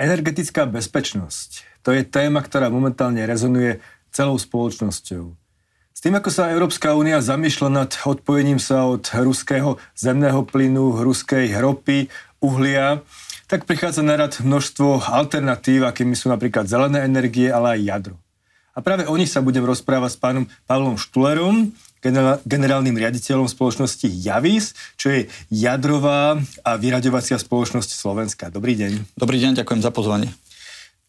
Energetická bezpečnosť. To je téma, ktorá momentálne rezonuje celou spoločnosťou. S tým, ako sa Európska únia zamýšľa nad odpojením sa od ruského zemného plynu, ruskej ropy, uhlia, tak prichádza na rad množstvo alternatív, akými sú napríklad zelené energie, ale aj jadro. A práve o nich sa budem rozprávať s pánom Pavlom Štulerom, generálnym riaditeľom spoločnosti Javis, čo je jadrová a vyraďovacia spoločnosť Slovenska. Dobrý deň. Dobrý deň, ďakujem za pozvanie.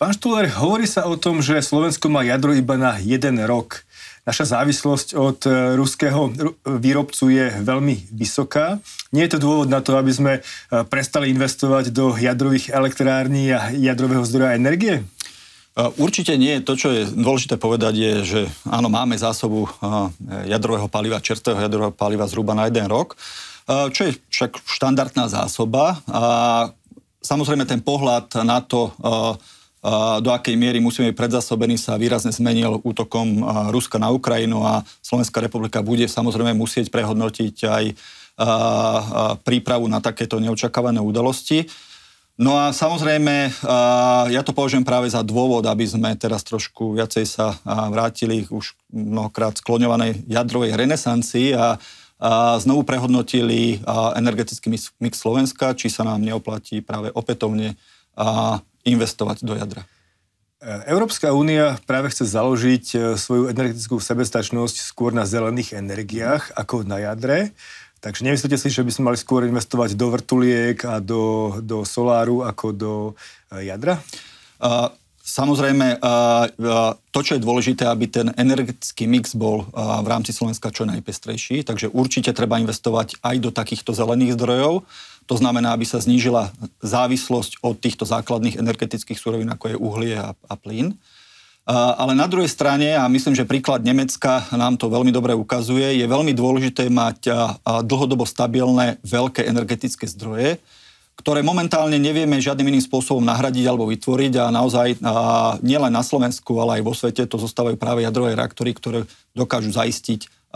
Pán Štuler, hovorí sa o tom, že Slovensko má jadro iba na jeden rok. Naša závislosť od e, ruského výrobcu je veľmi vysoká. Nie je to dôvod na to, aby sme e, prestali investovať do jadrových elektrární a jadrového zdroja energie? Určite nie. To, čo je dôležité povedať, je, že áno, máme zásobu jadrového paliva, čerstvého jadrového paliva zhruba na jeden rok, čo je však štandardná zásoba. A samozrejme ten pohľad na to, do akej miery musíme byť predzasobení, sa výrazne zmenil útokom Ruska na Ukrajinu a Slovenská republika bude samozrejme musieť prehodnotiť aj prípravu na takéto neočakávané udalosti. No a samozrejme, ja to považujem práve za dôvod, aby sme teraz trošku viacej sa vrátili už mnohokrát skloňovanej jadrovej renesancii a, znovu prehodnotili energetický mix Slovenska, či sa nám neoplatí práve opätovne investovať do jadra. Európska únia práve chce založiť e, svoju energetickú sebestačnosť skôr na zelených energiách ako na jadre. Takže nemyslíte si, že by sme mali skôr investovať do vrtuliek a do, do soláru ako do uh, jadra? Uh, samozrejme, uh, to, čo je dôležité, aby ten energetický mix bol v rámci Slovenska čo najpestrejší, takže určite treba investovať aj do takýchto zelených zdrojov. To znamená, aby sa znížila závislosť od týchto základných energetických surovín, ako je uhlie a, a plyn. Ale na druhej strane, a myslím, že príklad Nemecka nám to veľmi dobre ukazuje, je veľmi dôležité mať dlhodobo stabilné veľké energetické zdroje, ktoré momentálne nevieme žiadnym iným spôsobom nahradiť alebo vytvoriť a naozaj nielen na Slovensku, ale aj vo svete to zostávajú práve jadrové reaktory, ktoré dokážu zaistiť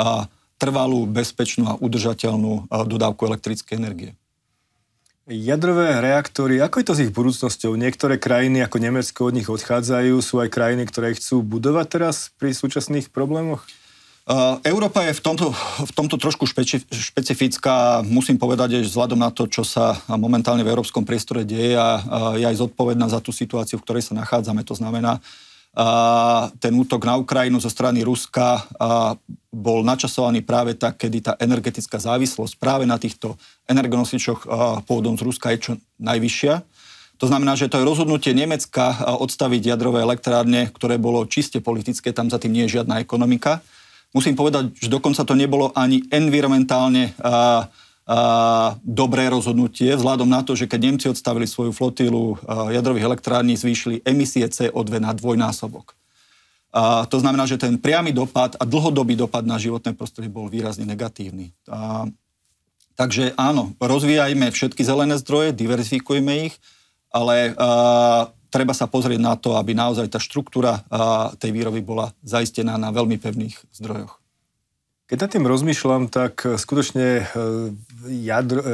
trvalú, bezpečnú a udržateľnú dodávku elektrickej energie. Jadrové reaktory, ako je to s ich budúcnosťou? Niektoré krajiny ako Nemecko od nich odchádzajú, sú aj krajiny, ktoré chcú budovať teraz pri súčasných problémoch? Uh, Európa je v tomto, v tomto trošku špeci, špecifická. Musím povedať, že vzhľadom na to, čo sa momentálne v európskom priestore deje a uh, je aj zodpovedná za tú situáciu, v ktorej sa nachádzame. To znamená, ten útok na Ukrajinu zo strany Ruska bol načasovaný práve tak, kedy tá energetická závislosť práve na týchto energonosičoch pôvodom z Ruska je čo najvyššia. To znamená, že to je rozhodnutie Nemecka odstaviť jadrové elektrárne, ktoré bolo čiste politické, tam za tým nie je žiadna ekonomika. Musím povedať, že dokonca to nebolo ani environmentálne uh, dobré rozhodnutie, vzhľadom na to, že keď Nemci odstavili svoju flotilu jadrových elektrární, zvýšili emisie CO2 na dvojnásobok. A to znamená, že ten priamy dopad a dlhodobý dopad na životné prostredie bol výrazne negatívny. A, takže áno, rozvíjajme všetky zelené zdroje, diverzifikujme ich, ale a, treba sa pozrieť na to, aby naozaj tá štruktúra a, tej výroby bola zaistená na veľmi pevných zdrojoch. Keď nad tým rozmýšľam, tak e, skutočne e, jadro, e,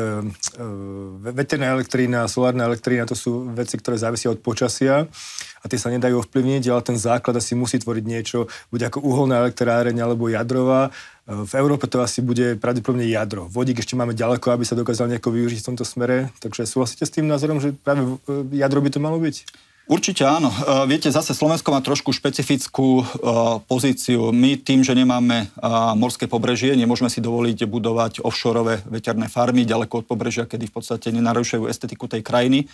veterná elektrína, solárna elektrína, to sú veci, ktoré závisia od počasia a tie sa nedajú ovplyvniť, ale ten základ asi musí tvoriť niečo, buď ako uholná elektráreň alebo jadrová. V Európe to asi bude pravdepodobne jadro. Vodík ešte máme ďaleko, aby sa dokázal nejako využiť v tomto smere. Takže súhlasíte s tým názorom, že práve jadro by to malo byť? Určite áno. E, viete, zase Slovensko má trošku špecifickú e, pozíciu. My tým, že nemáme e, morské pobrežie, nemôžeme si dovoliť budovať offshoreové veterné farmy ďaleko od pobrežia, kedy v podstate nenarušujú estetiku tej krajiny.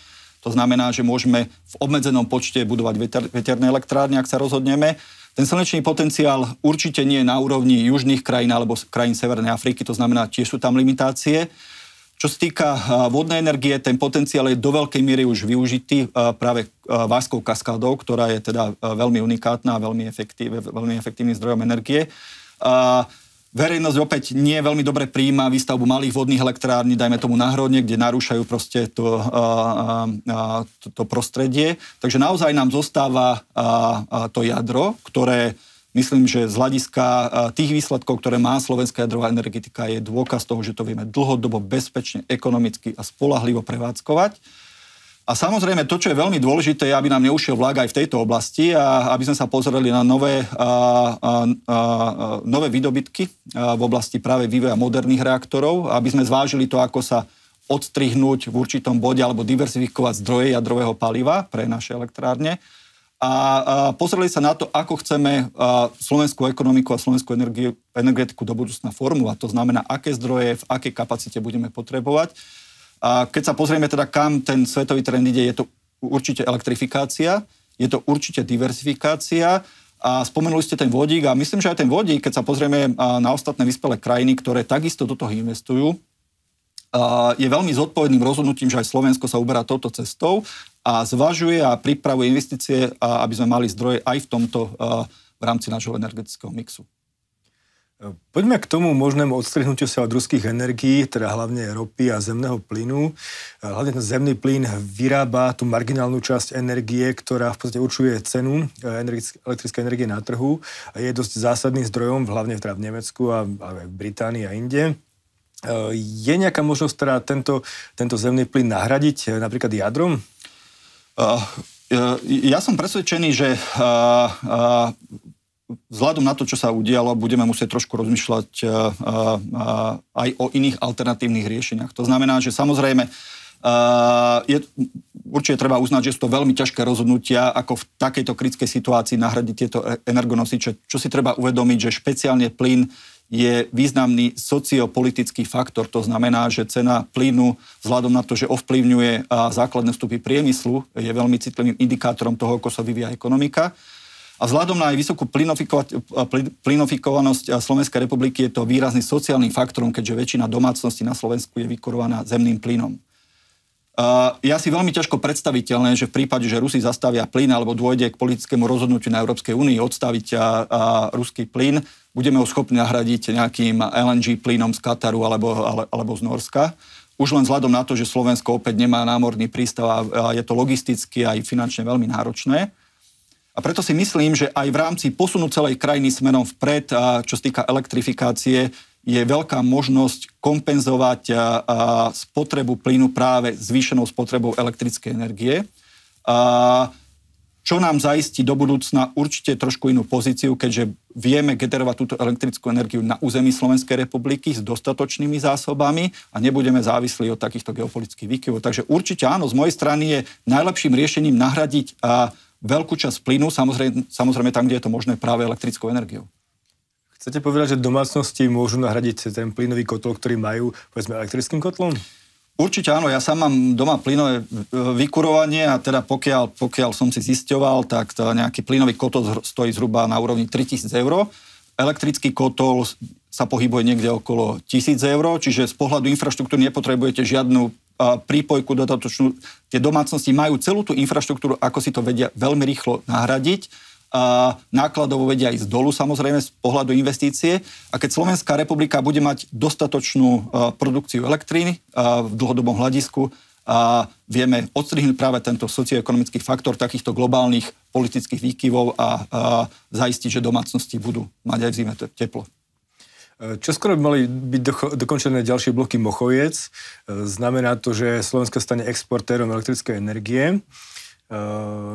To znamená, že môžeme v obmedzenom počte budovať veter, veterné elektrárne, ak sa rozhodneme. Ten slnečný potenciál určite nie je na úrovni južných krajín alebo krajín Severnej Afriky, to znamená, tiež sú tam limitácie. Čo sa týka vodnej energie, ten potenciál je do veľkej miery už využitý práve Váskou kaskádou, ktorá je teda veľmi unikátna a veľmi, efektív, veľmi efektívnym zdrojom energie. Verejnosť opäť nie veľmi dobre príjma výstavbu malých vodných elektrární, dajme tomu na kde narúšajú proste to, to, to prostredie. Takže naozaj nám zostáva to jadro, ktoré Myslím, že z hľadiska tých výsledkov, ktoré má slovenská jadrová energetika, je dôkaz toho, že to vieme dlhodobo, bezpečne, ekonomicky a spolahlivo prevádzkovať. A samozrejme, to, čo je veľmi dôležité, je, aby nám neušiel vlak aj v tejto oblasti a aby sme sa pozreli na nové, a, a, a, nové výdobytky v oblasti práve vývoja moderných reaktorov, aby sme zvážili to, ako sa odstrihnúť v určitom bode alebo diversifikovať zdroje jadrového paliva pre naše elektrárne a, pozreli sa na to, ako chceme slovenskú ekonomiku a slovenskú energie, energetiku do budúcna formovať. To znamená, aké zdroje, v akej kapacite budeme potrebovať. A keď sa pozrieme teda, kam ten svetový trend ide, je to určite elektrifikácia, je to určite diversifikácia a spomenuli ste ten vodík a myslím, že aj ten vodík, keď sa pozrieme na ostatné vyspelé krajiny, ktoré takisto do toho investujú, je veľmi zodpovedným rozhodnutím, že aj Slovensko sa uberá touto cestou a zvažuje a pripravuje investície, aby sme mali zdroje aj v tomto v rámci nášho energetického mixu. Poďme k tomu možnému odstrihnutiu sa od ruských energií, teda hlavne ropy a zemného plynu. Hlavne ten zemný plyn vyrába tú marginálnu časť energie, ktorá v podstate určuje cenu eh, elektrickej energie na trhu a je dosť zásadným zdrojom, hlavne teda v Nemecku a, a v Británii a inde. Je nejaká možnosť teda tento, tento zemný plyn nahradiť napríklad jadrom? Uh, ja som presvedčený, že uh, vzhľadom na to, čo sa udialo, budeme musieť trošku rozmýšľať aj o iných alternatívnych riešeniach. To znamená, že samozrejme je, určite treba uznať, že sú to veľmi ťažké rozhodnutia, ako v takejto kritickej situácii nahradiť tieto e, energonosiče. Čo si treba uvedomiť, že špeciálne plyn je významný sociopolitický faktor. To znamená, že cena plynu vzhľadom na to, že ovplyvňuje základné vstupy priemyslu, je veľmi citlivým indikátorom toho, ako sa vyvíja ekonomika. A vzhľadom na aj vysokú plynofikovanosť Slovenskej republiky je to výrazný sociálnym faktorom, keďže väčšina domácností na Slovensku je vykurovaná zemným plynom. Ja si veľmi ťažko predstaviteľné, že v prípade, že Rusi zastavia plyn alebo dôjde k politickému rozhodnutiu na Európskej únii odstaviť a, a ruský plyn, budeme ho schopní nahradiť nejakým LNG plynom z Kataru alebo, ale, alebo z Norska. Už len vzhľadom na to, že Slovensko opäť nemá námorný prístav a, a je to logisticky aj finančne veľmi náročné. A preto si myslím, že aj v rámci posunu celej krajiny smerom vpred, čo sa týka elektrifikácie, je veľká možnosť kompenzovať spotrebu plynu práve zvýšenou spotrebou elektrickej energie. Čo nám zaistí do budúcna určite trošku inú pozíciu, keďže vieme generovať túto elektrickú energiu na území Slovenskej republiky s dostatočnými zásobami a nebudeme závislí od takýchto geopolitických výkyvov. Takže určite áno, z mojej strany je najlepším riešením nahradiť veľkú časť plynu, samozrejme, samozrejme tam, kde je to možné práve elektrickou energiou. Chcete povedať, že domácnosti môžu nahradiť ten plynový kotol, ktorý majú, povedzme, elektrickým kotlom? Určite áno, ja sám mám doma plynové e, vykurovanie a teda pokiaľ, pokiaľ som si zisťoval, tak nejaký plynový kotol stojí zhruba na úrovni 3000 eur. Elektrický kotol sa pohybuje niekde okolo 1000 eur, čiže z pohľadu infraštruktúry nepotrebujete žiadnu prípojku dodatočnú. Tie domácnosti majú celú tú infraštruktúru, ako si to vedia veľmi rýchlo nahradiť. A nákladovo vedia ísť dolu samozrejme z pohľadu investície. A keď Slovenská republika bude mať dostatočnú produkciu elektriny v dlhodobom hľadisku, a vieme odstrihnúť práve tento socioekonomický faktor takýchto globálnych politických výkyvov a, a zaistiť, že domácnosti budú mať aj v zime teplo. Čo skoro by mali byť do, dokončené ďalšie bloky Mochoviec. E, znamená to, že Slovensko stane exportérom elektrickej energie. E,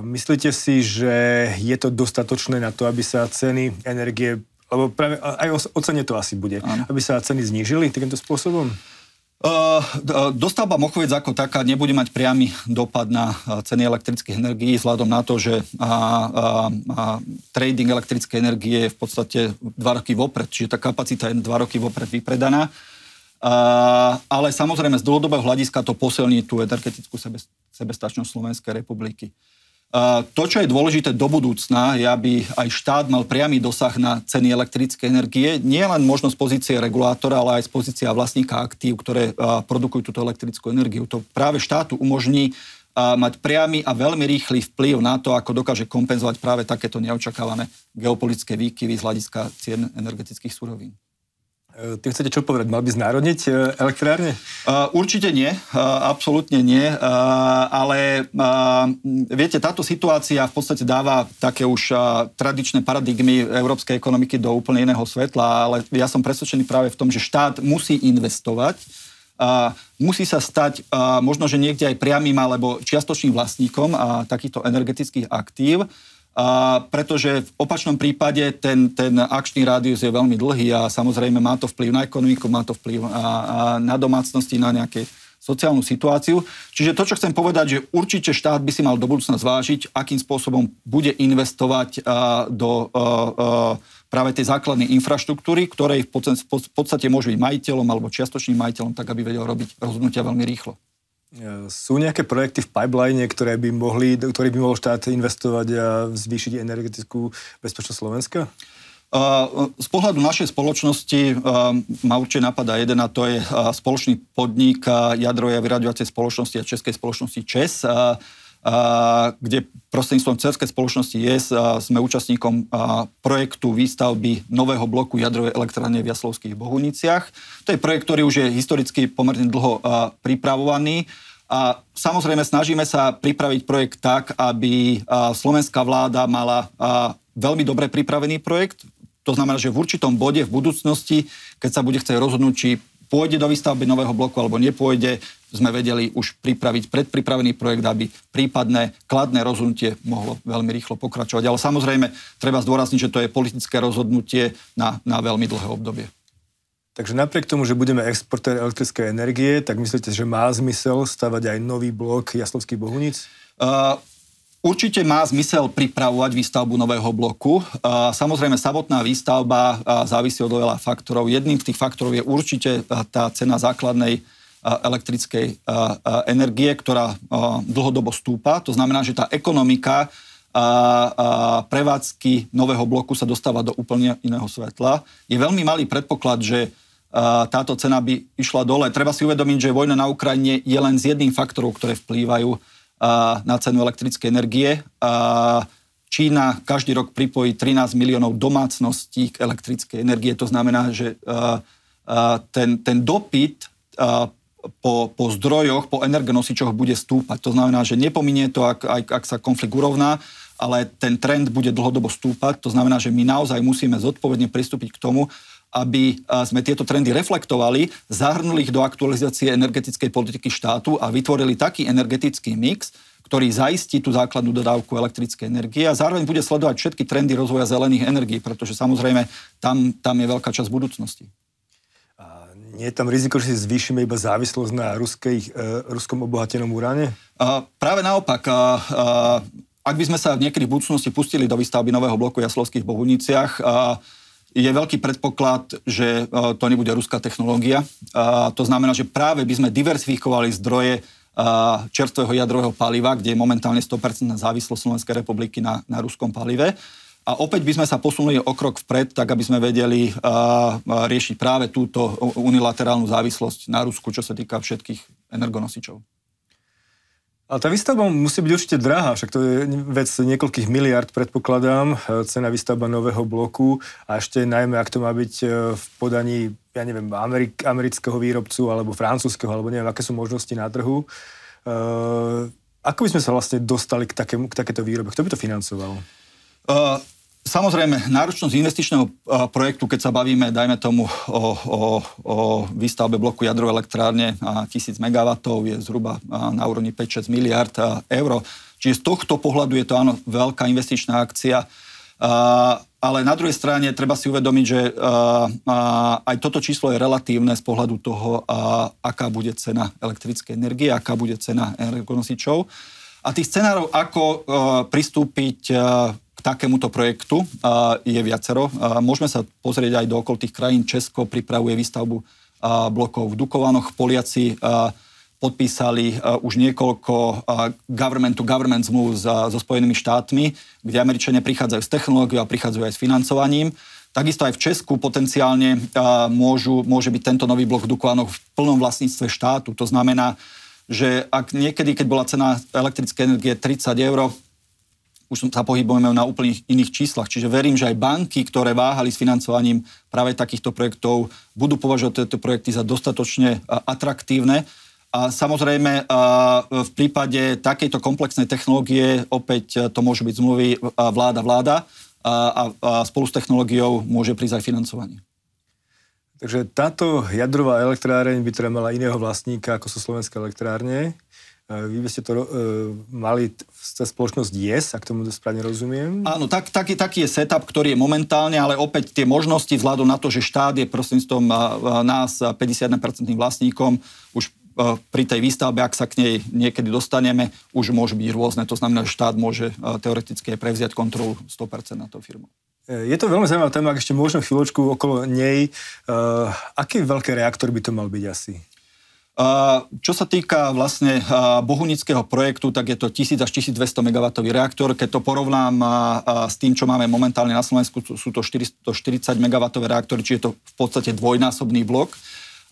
myslíte si, že je to dostatočné na to, aby sa ceny energie, lebo práve aj o, cene to asi bude, Áno. aby sa ceny znížili takýmto spôsobom? Uh, dostavba Mochovec ako taká nebude mať priamy dopad na ceny elektrických energií vzhľadom na to, že a, a, a trading elektrickej energie je v podstate dva roky vopred, čiže tá kapacita je dva roky vopred vypredaná. Ale samozrejme z dlhodobého hľadiska to posilní tú energetickú sebe, sebestačnosť Slovenskej republiky. To, čo je dôležité do budúcna, je, aby aj štát mal priamy dosah na ceny elektrickej energie. Nie len možnosť pozície regulátora, ale aj z pozícia vlastníka aktív, ktoré produkujú túto elektrickú energiu. To práve štátu umožní mať priamy a veľmi rýchly vplyv na to, ako dokáže kompenzovať práve takéto neočakávané geopolitické výkyvy z hľadiska cien energetických surovín. E, ty chcete čo povedať? Mal by znárodniť e, elektrárne? Uh, určite nie, uh, absolútne nie, uh, ale viete, táto situácia v podstate dáva také už tradičné paradigmy európskej ekonomiky do úplne iného svetla, ale ja som presvedčený práve v tom, že štát musí investovať musí sa stať možno, že niekde aj priamým alebo čiastočným vlastníkom takýchto energetických aktív, a pretože v opačnom prípade ten, ten akčný rádius je veľmi dlhý a samozrejme má to vplyv na ekonomiku, má to vplyv a, a na domácnosti, na nejaké sociálnu situáciu. Čiže to, čo chcem povedať, že určite štát by si mal do budúcna zvážiť, akým spôsobom bude investovať a, do a, a, práve tej základnej infraštruktúry, ktorej v podstate môže byť majiteľom alebo čiastočným majiteľom, tak aby vedel robiť rozhodnutia veľmi rýchlo. Sú nejaké projekty v pipeline, ktoré by mohli, ktoré by mohol štát investovať a zvýšiť energetickú bezpečnosť Slovenska? Z pohľadu našej spoločnosti ma určite napadá jeden a to je spoločný podnik jadrovej a vyraďovacej spoločnosti a českej spoločnosti ČES, kde prostredníctvom cerskej spoločnosti JES sme účastníkom projektu výstavby nového bloku jadrovej elektrárne v Jaslovských Bohuniciach. To je projekt, ktorý už je historicky pomerne dlho pripravovaný. A samozrejme snažíme sa pripraviť projekt tak, aby slovenská vláda mala veľmi dobre pripravený projekt, to znamená, že v určitom bode v budúcnosti, keď sa bude chcieť rozhodnúť, či pôjde do výstavby nového bloku alebo nepôjde, sme vedeli už pripraviť predpripravený projekt, aby prípadné kladné rozhodnutie mohlo veľmi rýchlo pokračovať. Ale samozrejme, treba zdôrazniť, že to je politické rozhodnutie na, na veľmi dlhé obdobie. Takže napriek tomu, že budeme exportér elektrickej energie, tak myslíte, že má zmysel stavať aj nový blok Jaslovských Bohuníc? Uh, Určite má zmysel pripravovať výstavbu nového bloku. Samozrejme, samotná výstavba závisí od veľa faktorov. Jedným z tých faktorov je určite tá cena základnej elektrickej energie, ktorá dlhodobo stúpa. To znamená, že tá ekonomika prevádzky nového bloku sa dostáva do úplne iného svetla. Je veľmi malý predpoklad, že táto cena by išla dole. Treba si uvedomiť, že vojna na Ukrajine je len z jedným faktorov, ktoré vplývajú na cenu elektrickej energie. Čína každý rok pripojí 13 miliónov domácností k elektrickej energie. To znamená, že ten, ten dopyt po, po zdrojoch, po energonosičoch bude stúpať. To znamená, že nepominie to, ak, ak, ak sa konflikt urovná, ale ten trend bude dlhodobo stúpať. To znamená, že my naozaj musíme zodpovedne pristúpiť k tomu, aby sme tieto trendy reflektovali, zahrnuli ich do aktualizácie energetickej politiky štátu a vytvorili taký energetický mix, ktorý zaistí tú základnú dodávku elektrickej energie a zároveň bude sledovať všetky trendy rozvoja zelených energií, pretože samozrejme tam, tam je veľká časť budúcnosti. A nie je tam riziko, že si zvýšime iba závislosť na ruskej, e, ruskom obohatenom uráne? A, práve naopak. A, a, ak by sme sa niekedy v budúcnosti pustili do výstavby nového bloku v Jaslovských Bohuniciach, a, je veľký predpoklad, že e, to nebude ruská technológia. A to znamená, že práve by sme diversifikovali zdroje e, čerstvého jadrového paliva, kde je momentálne 100% závislosť Slovenskej republiky na, na ruskom palive. A opäť by sme sa posunuli o krok vpred, tak aby sme vedeli riešiť práve túto unilaterálnu závislosť na Rusku, čo sa týka všetkých energonosičov. Ale tá výstavba musí byť určite drahá, však to je vec niekoľkých miliard, predpokladám, e, cena výstavba nového bloku a ešte najmä, ak to má byť e, v podaní, ja neviem, Amerik- amerického výrobcu alebo francúzského, alebo neviem, aké sú možnosti na trhu. Uh, ako by sme sa vlastne dostali k, takému, k takéto výrobe? Kto by to financoval? Uh, Samozrejme, náročnosť investičného projektu, keď sa bavíme, dajme tomu, o, o, o výstavbe bloku jadrovej elektrárne a 1000 MW, je zhruba na úrovni 5-6 miliard eur. Čiže z tohto pohľadu je to áno, veľká investičná akcia. Ale na druhej strane treba si uvedomiť, že aj toto číslo je relatívne z pohľadu toho, aká bude cena elektrickej energie, aká bude cena energonosičov. A tých scenárov, ako pristúpiť takémuto projektu je viacero. Môžeme sa pozrieť aj do okolitých krajín. Česko pripravuje výstavbu blokov v Dukovanoch. Poliaci podpísali už niekoľko government-to-government zmluv so Spojenými štátmi, kde Američania prichádzajú s technológiou a prichádzajú aj s financovaním. Takisto aj v Česku potenciálne môžu, môže byť tento nový blok v Dukovanoch v plnom vlastníctve štátu. To znamená, že ak niekedy, keď bola cena elektrickej energie 30 eur, už sa pohybujeme na úplne iných číslach. Čiže verím, že aj banky, ktoré váhali s financovaním práve takýchto projektov, budú považovať tieto projekty za dostatočne atraktívne. A samozrejme, v prípade takejto komplexnej technológie opäť to môžu byť zmluvy vláda-vláda a spolu s technológiou môže prísť aj financovanie. Takže táto jadrová elektráreň by teda mala iného vlastníka, ako sú slovenské elektrárne. E, vy by ste to uh, mali cez spoločnosť YES, ak tomu správne rozumiem? Áno, tak, taký, taký je setup, ktorý je momentálne, ale opäť tie možnosti vzhľadom na to, že štát je prostredníctvom nás 51% vlastníkom, už pri tej výstavbe, ak sa k nej niekedy dostaneme, už môže byť rôzne. To znamená, že štát môže teoreticky prevziať kontrolu 100% na to firmu. E, je to veľmi zaujímavá téma, ak ešte možno chvíľočku okolo nej. Uh, aký veľký reaktor by to mal byť asi? Čo sa týka vlastne bohunického projektu, tak je to 1000 až 1200 MW reaktor. Keď to porovnám s tým, čo máme momentálne na Slovensku, sú to 440 MW reaktory, čiže je to v podstate dvojnásobný blok.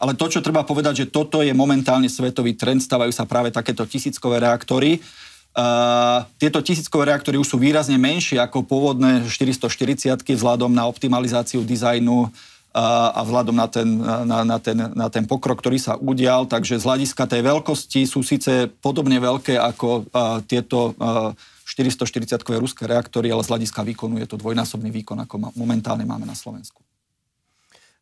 Ale to, čo treba povedať, že toto je momentálne svetový trend, stávajú sa práve takéto tisíckové reaktory. Uh, tieto tisíckové reaktory už sú výrazne menšie ako pôvodné 440 vzhľadom na optimalizáciu dizajnu a vzhľadom na ten, na, na, ten, na ten pokrok, ktorý sa udial. Takže z hľadiska tej veľkosti sú síce podobne veľké ako uh, tieto uh, 440-kové ruské reaktory, ale z hľadiska výkonu je to dvojnásobný výkon, ako momentálne máme na Slovensku.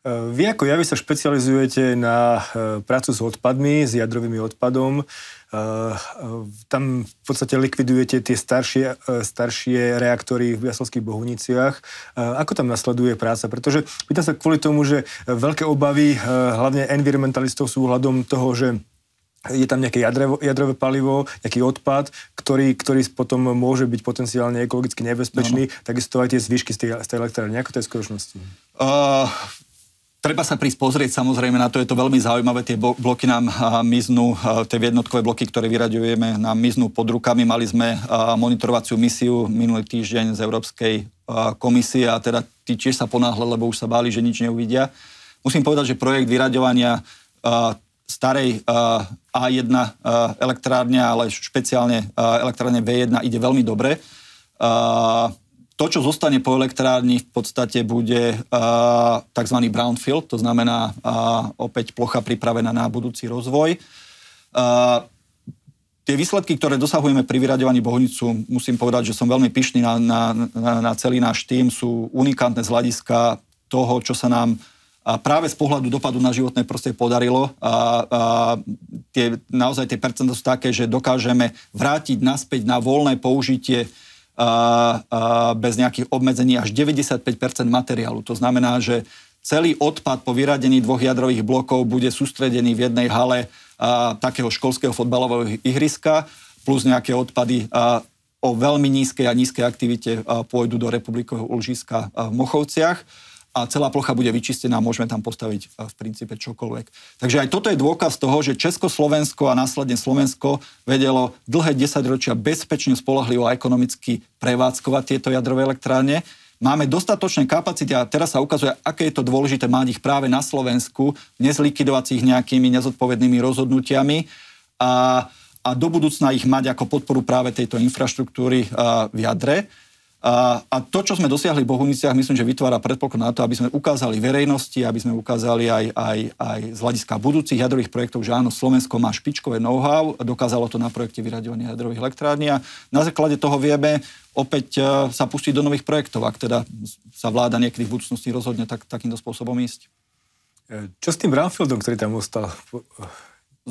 E, vy ako javy sa špecializujete na prácu s odpadmi, s jadrovými odpadom. Eh, tam v podstate likvidujete tie staršie, eh, staršie reaktory v Jaslovských Bohuniciach. Eh, ako tam nasleduje práca? Pretože pýtam sa kvôli tomu, že veľké obavy, hlavne environmentalistov sú hľadom toho, že je tam nejaké jadrevo, jadrové palivo, nejaký odpad, ktorý, ktorý potom môže byť potenciálne ekologicky nebezpečný, no. takisto aj tie zvyšky z tej, z tej elektrárne. Ako to je v skutočnosti? Uh, Treba sa prísť pozrieť, samozrejme, na to je to veľmi zaujímavé. Tie bloky nám miznú, tie jednotkové bloky, ktoré vyraďujeme, nám miznú pod rukami. Mali sme monitorovaciu misiu minulý týždeň z Európskej komisie a teda tí tiež sa ponáhle, lebo už sa báli, že nič neuvidia. Musím povedať, že projekt vyraďovania starej A1 elektrárne, ale špeciálne elektrárne B1 ide veľmi dobre to, čo zostane po elektrárni, v podstate bude uh, tzv. brownfield, to znamená uh, opäť plocha pripravená na budúci rozvoj. Uh, tie výsledky, ktoré dosahujeme pri vyraďovaní Bohunicu, musím povedať, že som veľmi pyšný na, na, na, na celý náš tým, sú unikátne z hľadiska toho, čo sa nám a práve z pohľadu dopadu na životné prostredie podarilo. A, a tie, naozaj tie percentá sú také, že dokážeme vrátiť naspäť na voľné použitie bez nejakých obmedzení až 95% materiálu. To znamená, že celý odpad po vyradení dvoch jadrových blokov bude sústredený v jednej hale takého školského fotbalového ihriska, plus nejaké odpady o veľmi nízkej a nízkej aktivite pôjdu do republikového ulžiska v Mochovciach a celá plocha bude vyčistená a môžeme tam postaviť e, v princípe čokoľvek. Takže aj toto je dôkaz toho, že Československo a následne Slovensko vedelo dlhé desaťročia bezpečne, spolahlivo a ekonomicky prevádzkovať tieto jadrové elektrárne. Máme dostatočné kapacity a teraz sa ukazuje, aké je to dôležité mať ich práve na Slovensku, nezlikvidovať ich nejakými nezodpovednými rozhodnutiami a, a do budúcna ich mať ako podporu práve tejto infraštruktúry v jadre. A, a to, čo sme dosiahli v Bohuniciach, myslím, že vytvára predpoklad na to, aby sme ukázali verejnosti, aby sme ukázali aj, aj, aj z hľadiska budúcich jadrových projektov, že áno, Slovensko má špičkové know-how, dokázalo to na projekte vyraďovania jadrových elektrární a na základe toho vieme opäť e, sa pustiť do nových projektov, ak teda sa vláda niekedy v budúcnosti rozhodne tak, takýmto spôsobom ísť. E, čo s tým brownfieldom, ktorý tam ostal?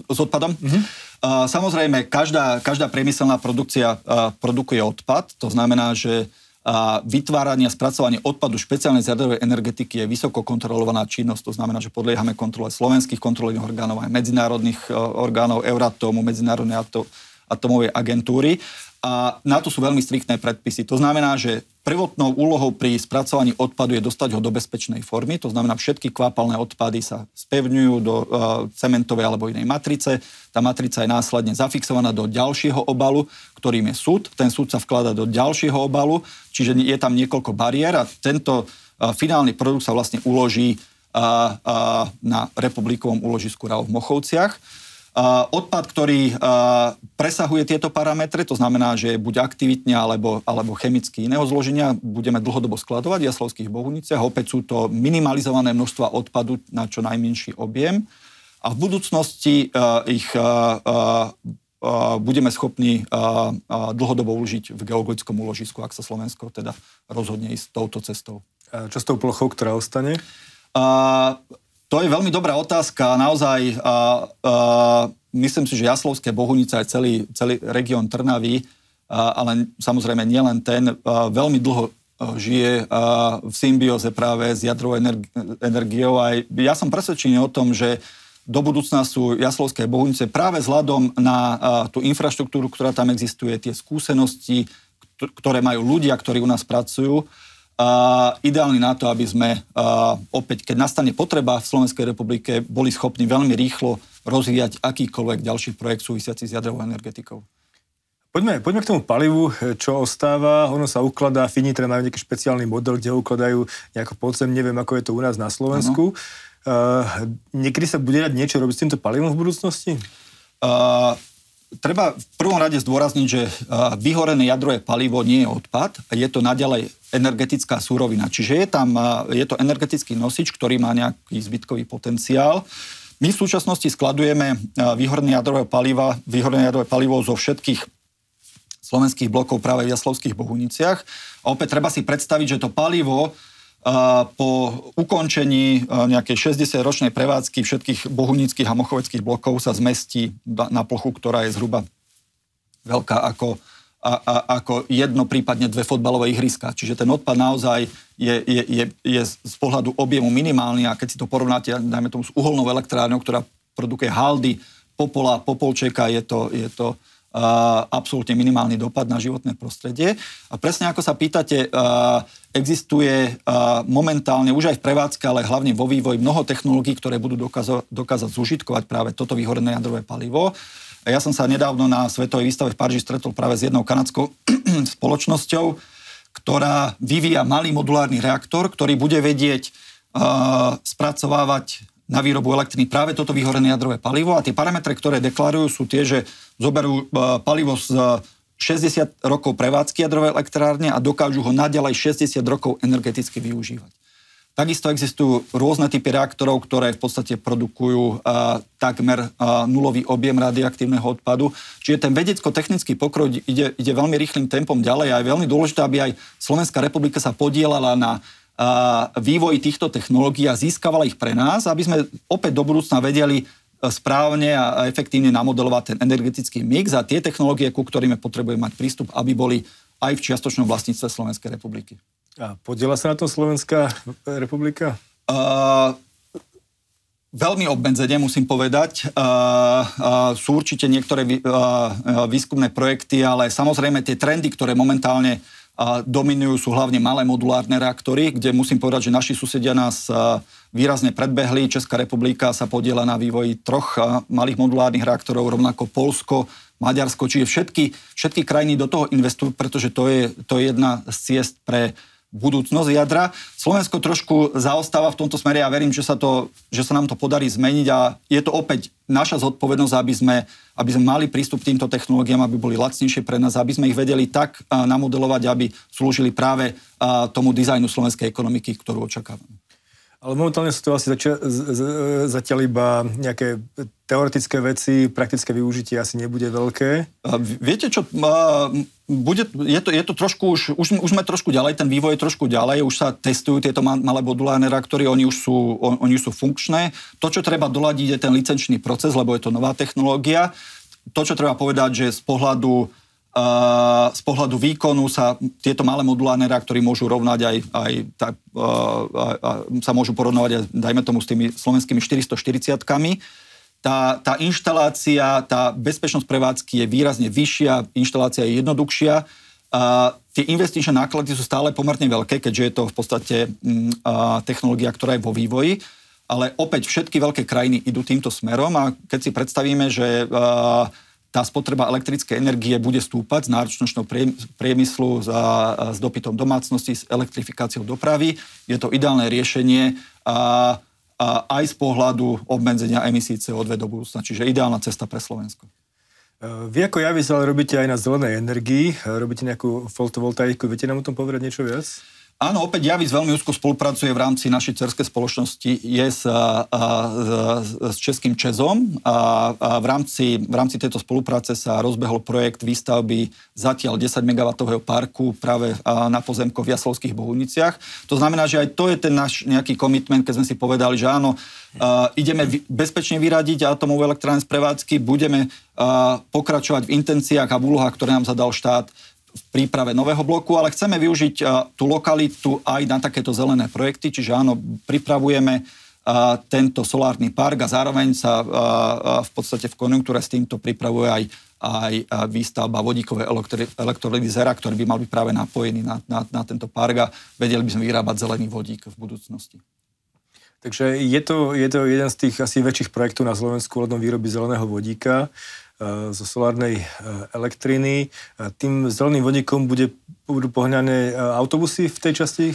S odpadom. Mm-hmm. Uh, samozrejme, každá, každá priemyselná produkcia uh, produkuje odpad, to znamená, že uh, vytváranie a spracovanie odpadu špeciálnej z jadrovej energetiky je vysoko kontrolovaná činnosť, to znamená, že podliehame kontrole slovenských kontrolných orgánov aj medzinárodných orgánov Euratomu, Medzinárodnej atomovej agentúry a na to sú veľmi striktné predpisy. To znamená, že prvotnou úlohou pri spracovaní odpadu je dostať ho do bezpečnej formy, to znamená, všetky kvápalné odpady sa spevňujú do uh, cementovej alebo inej matrice. Tá matrica je následne zafixovaná do ďalšieho obalu, ktorým je súd. Ten súd sa vklada do ďalšieho obalu, čiže je tam niekoľko bariér a tento uh, finálny produkt sa vlastne uloží uh, na republikovom úložisku RAO v Mochovciach. Odpad, ktorý presahuje tieto parametre, to znamená, že buď aktivitne alebo, alebo chemicky iného zloženia, budeme dlhodobo skladovať v Jaslovských bohuniciach. Opäť sú to minimalizované množstva odpadu na čo najmenší objem. A v budúcnosti ich budeme schopní dlhodobo uložiť v geologickom úložisku, ak sa Slovensko teda rozhodne ísť touto cestou. A čo s tou plochou, ktorá ostane? To je veľmi dobrá otázka. Naozaj, a, a, myslím si, že Jaslovské Bohunice aj celý, celý región Trnavy, a, ale samozrejme nielen ten, a, veľmi dlho žije a, v symbióze práve s jadrovou energi- energiou. Aj ja som presvedčený o tom, že do budúcna sú Jaslovské Bohunice práve vzhľadom na a, tú infraštruktúru, ktorá tam existuje, tie skúsenosti, ktoré majú ľudia, ktorí u nás pracujú, a ideálny na to, aby sme a, opäť, keď nastane potreba v Slovenskej republike, boli schopní veľmi rýchlo rozvíjať akýkoľvek ďalší projekt súvisiaci s jadrovou energetikou. Poďme, poďme k tomu palivu, čo ostáva. Ono sa ukladá, Finitre majú nejaký špeciálny model, kde ho ukladajú nejako podzem, neviem, ako je to u nás na Slovensku. Uh, niekedy sa bude dať niečo robiť s týmto palivom v budúcnosti? Uh, treba v prvom rade zdôrazniť, že vyhorené jadrové palivo nie je odpad, je to naďalej energetická súrovina. Čiže je tam, je to energetický nosič, ktorý má nejaký zbytkový potenciál. My v súčasnosti skladujeme vyhorené jadrové paliva, vyhorené jadrové palivo zo všetkých slovenských blokov práve v Jaslovských Bohuniciach. A opäť treba si predstaviť, že to palivo po ukončení nejakej 60-ročnej prevádzky všetkých bohunických a mochoveckých blokov sa zmestí na plochu, ktorá je zhruba veľká ako, a, a, ako jedno, prípadne dve fotbalové ihriska. Čiže ten odpad naozaj je, je, je, je z pohľadu objemu minimálny a keď si to porovnáte, dajme tomu s uholnou elektrárnou, ktorá produkuje haldy, popola, popolčeka, je to, je to absolútne minimálny dopad na životné prostredie. A presne ako sa pýtate, existuje momentálne už aj v prevádzke, ale hlavne vo vývoji mnoho technológií, ktoré budú dokázať, dokázať zužitkovať práve toto vyhorené jadrové palivo. Ja som sa nedávno na Svetovej výstave v Paríži stretol práve s jednou kanadskou spoločnosťou, ktorá vyvíja malý modulárny reaktor, ktorý bude vedieť uh, spracovávať na výrobu elektriny práve toto vyhorené jadrové palivo a tie parametre, ktoré deklarujú, sú tie, že zoberú e, palivo z 60 rokov prevádzky jadrovej elektrárne a dokážu ho naďalej 60 rokov energeticky využívať. Takisto existujú rôzne typy reaktorov, ktoré v podstate produkujú uh, takmer uh, nulový objem radioaktívneho odpadu. Čiže ten vedecko-technický pokrok ide, ide veľmi rýchlým tempom ďalej a je veľmi dôležité, aby aj Slovenská republika sa podielala na vývoj týchto technológií a získavala ich pre nás, aby sme opäť do budúcna vedeli e, správne a efektívne namodelovať ten energetický mix a tie technológie, ku ktorým potrebujeme mať prístup, aby boli aj v čiastočnom vlastníctve Slovenskej republiky. A podiela sa na to Slovenská republika? Uh, veľmi obmedzene, musím povedať. Uh, uh, sú určite niektoré vý, uh, výskumné projekty, ale samozrejme tie trendy, ktoré momentálne a dominujú sú hlavne malé modulárne reaktory, kde musím povedať, že naši susedia nás výrazne predbehli. Česká republika sa podiela na vývoji troch malých modulárnych reaktorov, rovnako Polsko, Maďarsko, čiže všetky, všetky krajiny do toho investujú, pretože to je, to je jedna z ciest pre budúcnosť jadra. Slovensko trošku zaostáva v tomto smere a ja verím, že sa, to, že sa nám to podarí zmeniť a je to opäť naša zodpovednosť, aby sme, aby sme mali prístup k týmto technológiám, aby boli lacnejšie pre nás, aby sme ich vedeli tak namodelovať, aby slúžili práve tomu dizajnu slovenskej ekonomiky, ktorú očakávame. Ale momentálne sú to asi zača- zatiaľ iba nejaké teoretické veci, praktické využitie asi nebude veľké. Viete čo, bude, je, to, je to trošku už, už, už sme trošku ďalej, ten vývoj je trošku ďalej, už sa testujú tieto malé modulárne reaktory, oni už sú, on, oni sú funkčné. To, čo treba doladiť, je ten licenčný proces, lebo je to nová technológia. To, čo treba povedať, že z pohľadu z pohľadu výkonu sa tieto malé modulárne reaktory môžu rovnať aj, aj tak, sa môžu porovnávať aj, dajme tomu, s tými slovenskými 440-kami. Tá, tá inštalácia, tá bezpečnosť prevádzky je výrazne vyššia, inštalácia je jednoduchšia. A tie investičné náklady sú stále pomerne veľké, keďže je to v podstate mm, a, technológia, ktorá je vo vývoji. Ale opäť všetky veľké krajiny idú týmto smerom a keď si predstavíme, že a, tá spotreba elektrickej energie bude stúpať z náročnočného priemyslu za, s dopytom domácnosti, s elektrifikáciou dopravy. Je to ideálne riešenie a, a aj z pohľadu obmedzenia emisí CO2 do budúcna, čiže ideálna cesta pre Slovensko. E, vy ako ale robíte aj na zelenej energii, robíte nejakú fotovoltaiku, viete nám o tom povedať niečo viac? Áno, opäť Javis veľmi úzko spolupracuje v rámci našej cerskej spoločnosti je s, a, a, s českým Čezom a, a v, rámci, v rámci tejto spolupráce sa rozbehol projekt výstavby zatiaľ 10 MW parku práve na pozemkoch v Jaslovských Bohuniciach. To znamená, že aj to je ten náš nejaký komitment, keď sme si povedali, že áno, a, ideme bezpečne vyradiť atomovú elektrárne z prevádzky, budeme a, pokračovať v intenciách a v úlohách, ktoré nám zadal štát v príprave nového bloku, ale chceme využiť tú lokalitu aj na takéto zelené projekty, čiže áno, pripravujeme tento solárny park a zároveň sa v podstate v konjunktúre s týmto pripravuje aj, aj výstavba vodíkového elektrolyzera, ktorý by mal byť práve napojený na, na, na tento park a vedeli by sme vyrábať zelený vodík v budúcnosti. Takže je to, je to jeden z tých asi väčších projektov na Slovensku ohľadom výroby zeleného vodíka. Eh, zo solárnej eh, elektriny. Tým zeleným vodíkom bude, budú pohňané eh, autobusy v tej časti?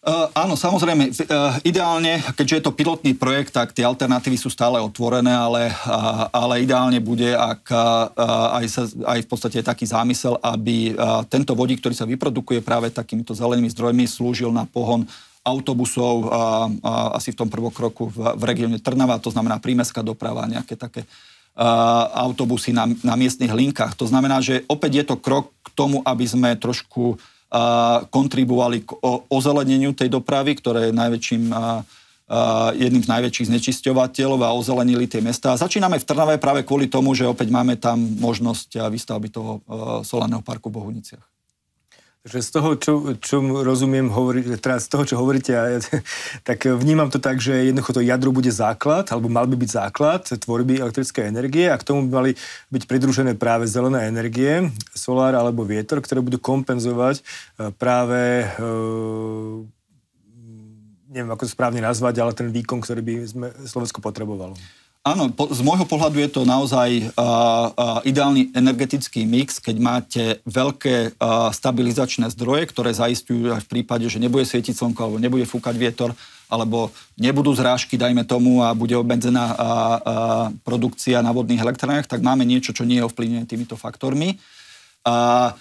Uh, áno, samozrejme, uh, ideálne, keďže je to pilotný projekt, tak tie alternatívy sú stále otvorené, ale, uh, ale ideálne bude, ak aj, sa, aj v podstate je taký zámysel, aby tento vodík, ktorý sa vyprodukuje práve takýmito zelenými zdrojmi, slúžil na pohon autobusov a, a asi v tom prvokroku v, v regióne Trnava, to znamená prímeská doprava, nejaké také autobusy na, na miestnych linkách. To znamená, že opäť je to krok k tomu, aby sme trošku kontribuovali k ozeleneniu tej dopravy, ktoré je najväčším jedným z najväčších znečisťovateľov a ozelenili tie mesta. Začíname v Trnave práve kvôli tomu, že opäť máme tam možnosť výstavby toho solárneho parku v Bohuniciach. Takže z toho, čo, čo rozumiem, hovorí, teda z toho, čo hovoríte, tak vnímam to tak, že jednoducho to jadro bude základ, alebo mal by byť základ tvorby elektrickej energie a k tomu by mali byť pridružené práve zelené energie, solár alebo vietor, ktoré budú kompenzovať e, práve e, neviem, ako to správne nazvať, ale ten výkon, ktorý by sme Slovensko potrebovalo. Áno, po, z môjho pohľadu je to naozaj uh, uh, ideálny energetický mix, keď máte veľké uh, stabilizačné zdroje, ktoré zaistujú aj v prípade, že nebude svietiť slnko alebo nebude fúkať vietor, alebo nebudú zrážky, dajme tomu, a bude obmedzená uh, uh, produkcia na vodných elektrárniach, tak máme niečo, čo nie je ovplyvnené týmito faktormi. Uh,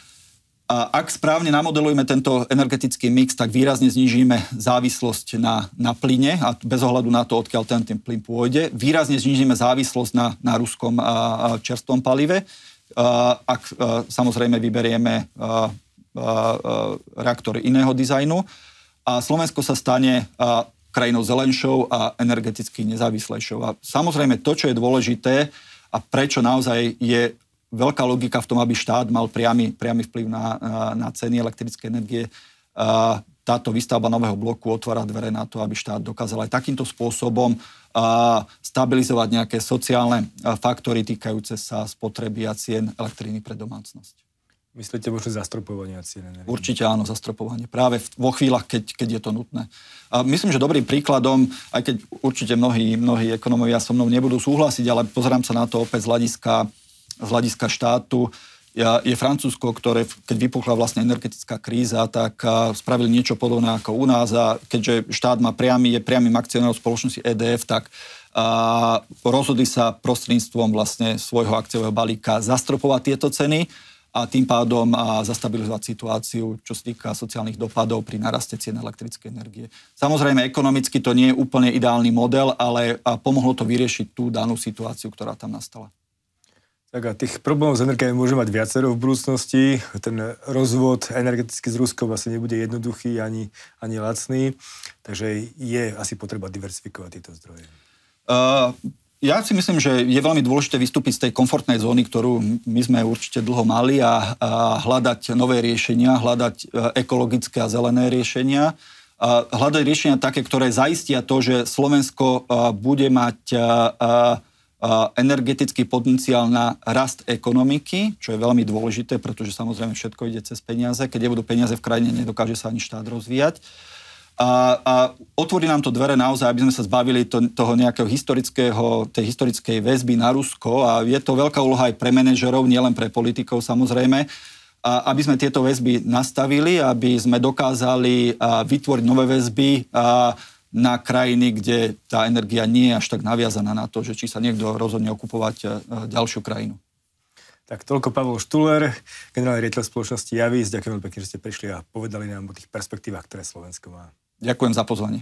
ak správne namodelujeme tento energetický mix, tak výrazne znižíme závislosť na, na plyne a bez ohľadu na to, odkiaľ ten, ten plyn pôjde. Výrazne znižíme závislosť na, na ruskom a, a čerstvom palive. A, ak a, samozrejme vyberieme a, a, a, reaktor iného dizajnu. A Slovensko sa stane a, krajinou zelenšou a energeticky nezávislejšou. A samozrejme to, čo je dôležité a prečo naozaj je veľká logika v tom, aby štát mal priamy, priamy vplyv na, na ceny elektrické energie. Táto výstavba nového bloku otvára dvere na to, aby štát dokázal aj takýmto spôsobom stabilizovať nejaké sociálne faktory týkajúce sa spotreby a cien elektriny pre domácnosť. Myslíte možno zastropovanie cien energie? Určite áno, zastropovanie. Práve vo chvíľach, keď, keď je to nutné. A myslím, že dobrým príkladom, aj keď určite mnohí, mnohí ekonomovia so mnou nebudú súhlasiť, ale pozerám sa na to opäť z hľadiska z hľadiska štátu je Francúzsko, ktoré, keď vypukla vlastne energetická kríza, tak spravili niečo podobné ako u nás a keďže štát má priamy, je priamým akcionárom spoločnosti EDF, tak a rozhodli sa prostredníctvom vlastne svojho akciového balíka zastropovať tieto ceny a tým pádom a zastabilizovať situáciu, čo sa týka sociálnych dopadov pri naraste cien elektrickej energie. Samozrejme, ekonomicky to nie je úplne ideálny model, ale pomohlo to vyriešiť tú danú situáciu, ktorá tam nastala. Tak a tých problémov s energiami môže mať viacero v budúcnosti. Ten rozvod energeticky s Ruskom vlastne nebude jednoduchý ani, ani lacný, takže je asi potreba diversifikovať tieto zdroje. Uh, ja si myslím, že je veľmi dôležité vystúpiť z tej komfortnej zóny, ktorú my sme určite dlho mali a, a hľadať nové riešenia, hľadať e, ekologické a zelené riešenia. Hľadať riešenia také, ktoré zaistia to, že Slovensko e, bude mať a, energetický potenciál na rast ekonomiky, čo je veľmi dôležité, pretože samozrejme všetko ide cez peniaze. Keď nebudú peniaze v krajine, nedokáže sa ani štát rozvíjať. A, a otvorí nám to dvere naozaj, aby sme sa zbavili to, toho nejakého historického, tej historickej väzby na Rusko a je to veľká úloha aj pre manažerov, nielen pre politikov samozrejme, a aby sme tieto väzby nastavili, aby sme dokázali vytvoriť nové väzby a na krajiny, kde tá energia nie je až tak naviazaná na to, že či sa niekto rozhodne okupovať e, ďalšiu krajinu. Tak toľko Pavel Štuler, generálny riaditeľ spoločnosti Javis. Ďakujem veľmi pekne, že ste prišli a povedali nám o tých perspektívach, ktoré Slovensko má. Ďakujem za pozvanie.